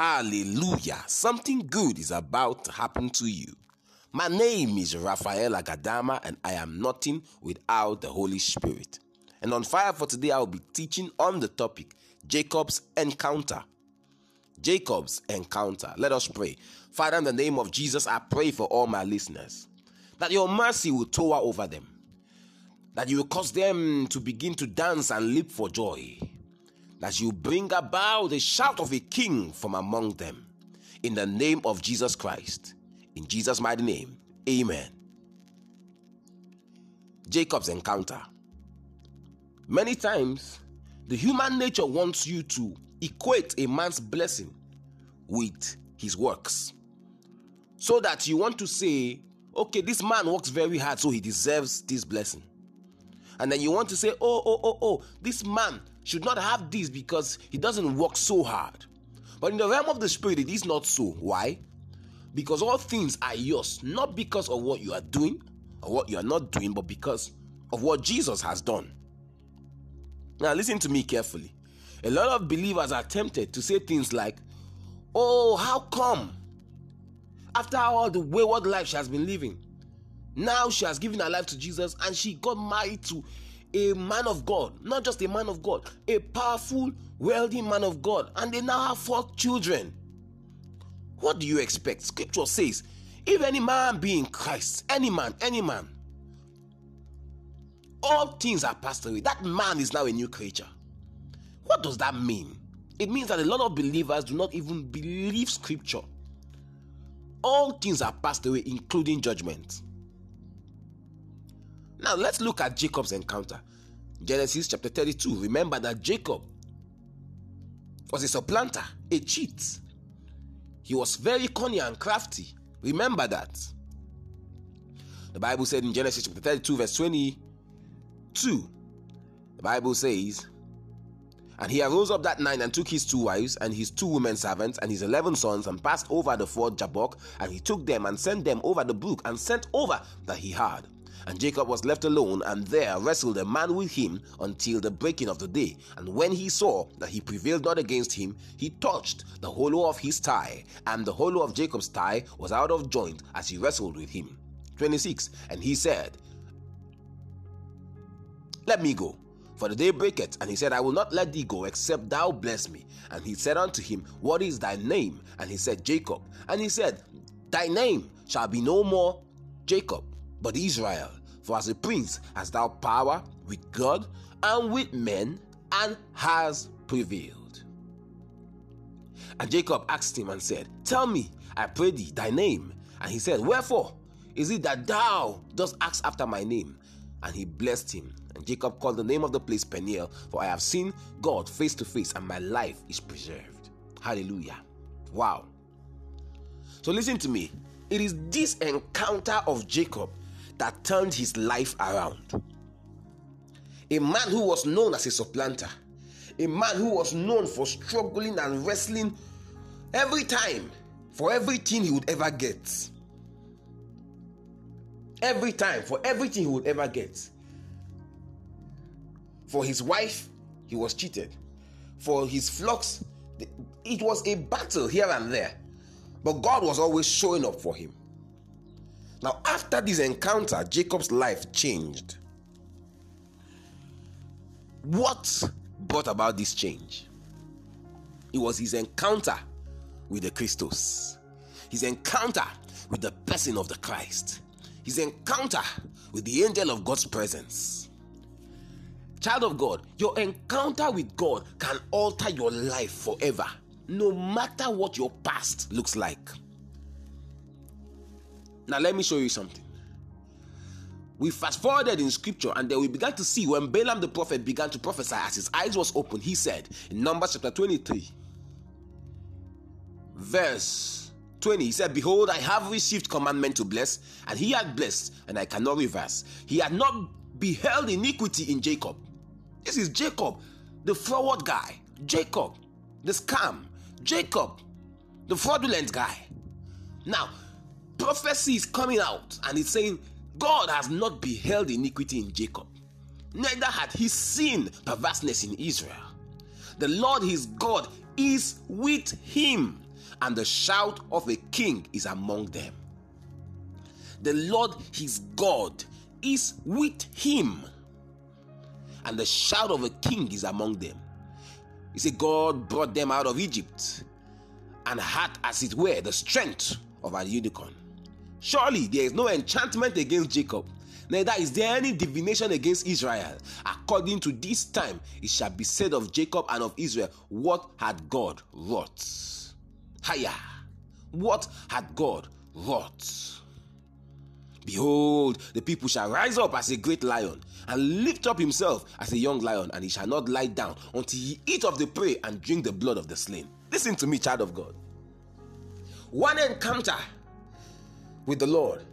Hallelujah. Something good is about to happen to you. My name is Raphael Agadama and I am nothing without the Holy Spirit. And on fire for today, I will be teaching on the topic Jacob's encounter. Jacob's encounter. Let us pray. Father, in the name of Jesus, I pray for all my listeners that your mercy will tower over them, that you will cause them to begin to dance and leap for joy, that you bring about the shout of a king from among them. In the name of Jesus Christ. In Jesus' mighty name. Amen. Jacob's encounter. Many times, the human nature wants you to equate a man's blessing with his works. So that you want to say, okay, this man works very hard, so he deserves this blessing. And then you want to say, oh, oh, oh, oh, this man should not have this because he doesn't work so hard. But in the realm of the spirit, it is not so. Why? Because all things are yours, not because of what you are doing or what you are not doing, but because of what Jesus has done. Now, listen to me carefully. A lot of believers are tempted to say things like, Oh, how come? After all the wayward life she has been living, now she has given her life to Jesus and she got married to a man of God, not just a man of God, a powerful, wealthy man of God, and they now have four children. What do you expect? Scripture says, if any man be in Christ, any man, any man, all things are passed away. That man is now a new creature. What does that mean? It means that a lot of believers do not even believe scripture. All things are passed away, including judgment. Now let's look at Jacob's encounter. Genesis chapter 32. Remember that Jacob was a supplanter, a cheat. He was very cunning and crafty. Remember that. The Bible said in Genesis chapter 32, verse 22, the Bible says, And he arose up that night and took his two wives and his two women servants and his eleven sons and passed over the ford Jabbok, and he took them and sent them over the brook and sent over that he had. And Jacob was left alone, and there wrestled a man with him until the breaking of the day. And when he saw that he prevailed not against him, he touched the hollow of his thigh, and the hollow of Jacob's thigh was out of joint as he wrestled with him. 26. And he said, Let me go, for the day breaketh. And he said, I will not let thee go, except thou bless me. And he said unto him, What is thy name? And he said, Jacob. And he said, Thy name shall be no more Jacob, but Israel. For as a prince hast thou power with God and with men, and has prevailed. And Jacob asked him and said, Tell me, I pray thee, thy name. And he said, Wherefore is it that thou dost ask after my name? And he blessed him. And Jacob called the name of the place Peniel, for I have seen God face to face, and my life is preserved. Hallelujah. Wow. So listen to me. It is this encounter of Jacob that turned his life around. A man who was known as a supplanter, a man who was known for struggling and wrestling every time for everything he would ever get. Every time for everything he would ever get. For his wife, he was cheated. For his flocks, it was a battle here and there. But God was always showing up for him. Now, after this encounter, Jacob's life changed. What brought about this change? It was his encounter with the Christos, his encounter with the person of the Christ, his encounter with the angel of God's presence. Child of God, your encounter with God can alter your life forever, no matter what your past looks like. Now, let me show you something. We fast forwarded in scripture, and then we began to see when Balaam the prophet began to prophesy as his eyes was open, he said in Numbers chapter 23, verse 20, he said, Behold, I have received commandment to bless, and he had blessed, and I cannot reverse. He had not beheld iniquity in Jacob. This is Jacob, the forward guy. Jacob, the scam. Jacob, the fraudulent guy. Now, prophecy is coming out and it's saying God has not beheld iniquity in Jacob, neither had he seen perverseness in Israel. The Lord his God is with him, and the shout of a king is among them. The Lord his God is with him, and the shout of a king is among them. He said, God brought them out of Egypt and had, as it were, the strength of an unicorn. Surely there is no enchantment against Jacob, neither is there any divination against Israel. According to this time, it shall be said of Jacob and of Israel, What had God wrought? Higher, what had God wrought? Behold, the people shall rise up as a great lion and lift up himself as a young lion, and he shall not lie down until he eat of the prey and drink the blood of the slain. Listen to me, child of God. One encounter with the Lord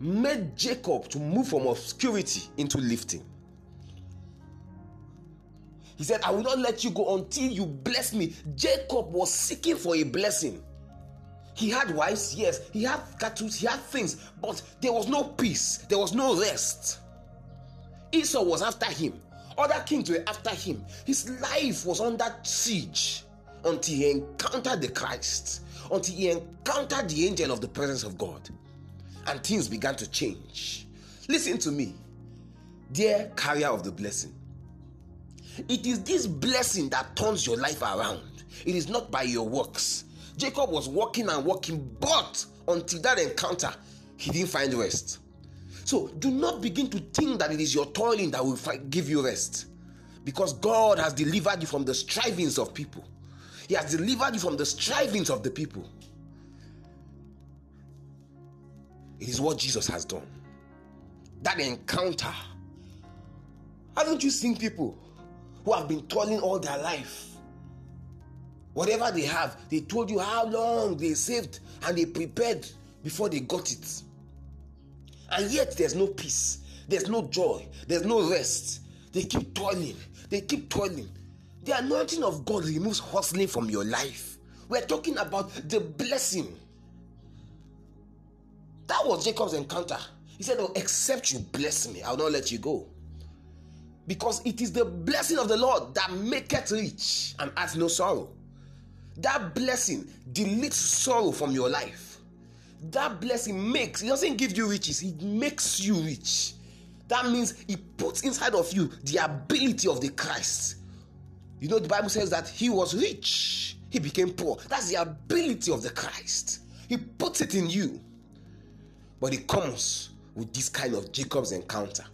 made Jacob to move from obscurity into lifting. He said, I will not let you go until you bless me. Jacob was seeking for a blessing. He had wives, yes, he had cattle, he had things, but there was no peace, there was no rest. Esau was after him, other kings were after him. His life was under siege until he encountered the Christ, until he encountered the angel of the presence of God, and things began to change. Listen to me, dear carrier of the blessing. It is this blessing that turns your life around. It is not by your works. Jacob was walking and walking, but until that encounter, he didn't find rest. So do not begin to think that it is your toiling that will give you rest. Because God has delivered you from the strivings of people, He has delivered you from the strivings of the people. It is what Jesus has done. That encounter. Haven't you seen people who have been toiling all their life? Whatever they have, they told you how long they saved and they prepared before they got it. And yet there's no peace, there's no joy, there's no rest. They keep toiling, they keep toiling. The anointing of God removes hustling from your life. We're talking about the blessing. That was Jacob's encounter. He said, Oh, except you bless me, I'll not let you go. Because it is the blessing of the Lord that maketh rich and adds no sorrow. That blessing deletes sorrow from your life. That blessing makes, it doesn't give you riches, it makes you rich. That means it puts inside of you the ability of the Christ. You know, the Bible says that he was rich, he became poor. That's the ability of the Christ. He puts it in you. But it comes with this kind of Jacob's encounter.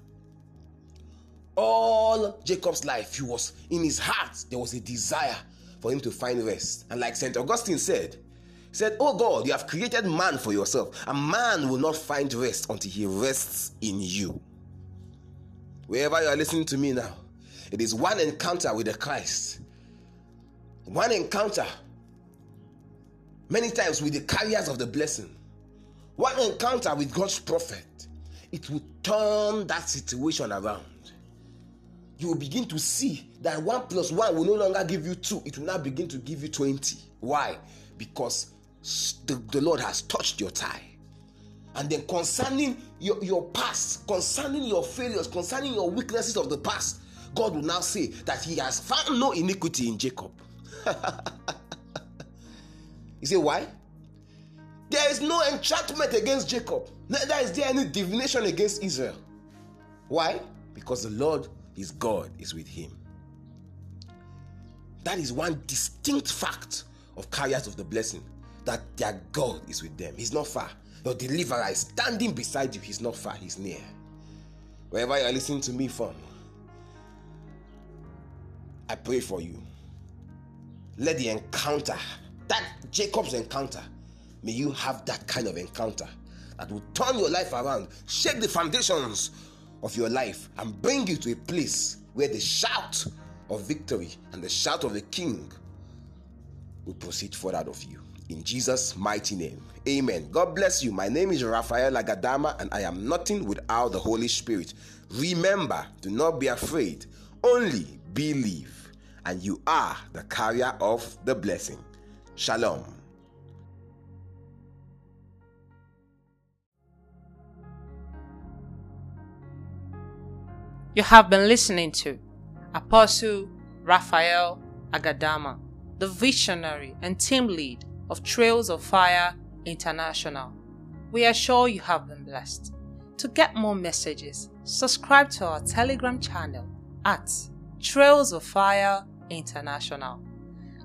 All Jacob's life, he was in his heart, there was a desire for him to find rest. And like St. Augustine said, he said, Oh God, you have created man for yourself, and man will not find rest until he rests in you. Wherever you are listening to me now, it is one encounter with the Christ, one encounter, many times with the carriers of the blessing, one encounter with God's prophet. It will turn that situation around you will begin to see that one plus one will no longer give you two, it will now begin to give you 20. Why? Because the, the Lord has touched your tie. And then concerning your, your past, concerning your failures, concerning your weaknesses of the past, God will now say that He has found no iniquity in Jacob. you say, why? There is no enchantment against Jacob, neither is there any divination against Israel. Why? Because the Lord his God is with him. That is one distinct fact of carriers of the blessing that their God is with them. He's not far. Your deliverer is standing beside you. He's not far, he's near. Wherever you are listening to me from, I pray for you. Let the encounter, that Jacob's encounter, may you have that kind of encounter that will turn your life around, shake the foundations of your life and bring you to a place where the shout of victory and the shout of the king will proceed forward of you. In Jesus' mighty name. Amen. God bless you. My name is Raphael Agadama, and I am nothing without the Holy Spirit. Remember, do not be afraid, only believe, and you are the carrier of the blessing. Shalom. You have been listening to Apostle Raphael Agadama. the visionary and team lead of Trails of Fire International. We are sure you have been blessed. To get more messages, subscribe to our Telegram channel at Trails of Fire International.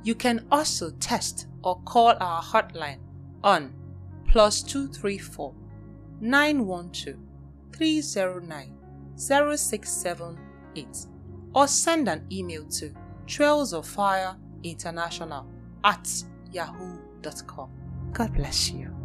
You can also text or call our hotline on plus 234 912 309 0678 or send an email to trails of fire international at yahoo.com. God bless you.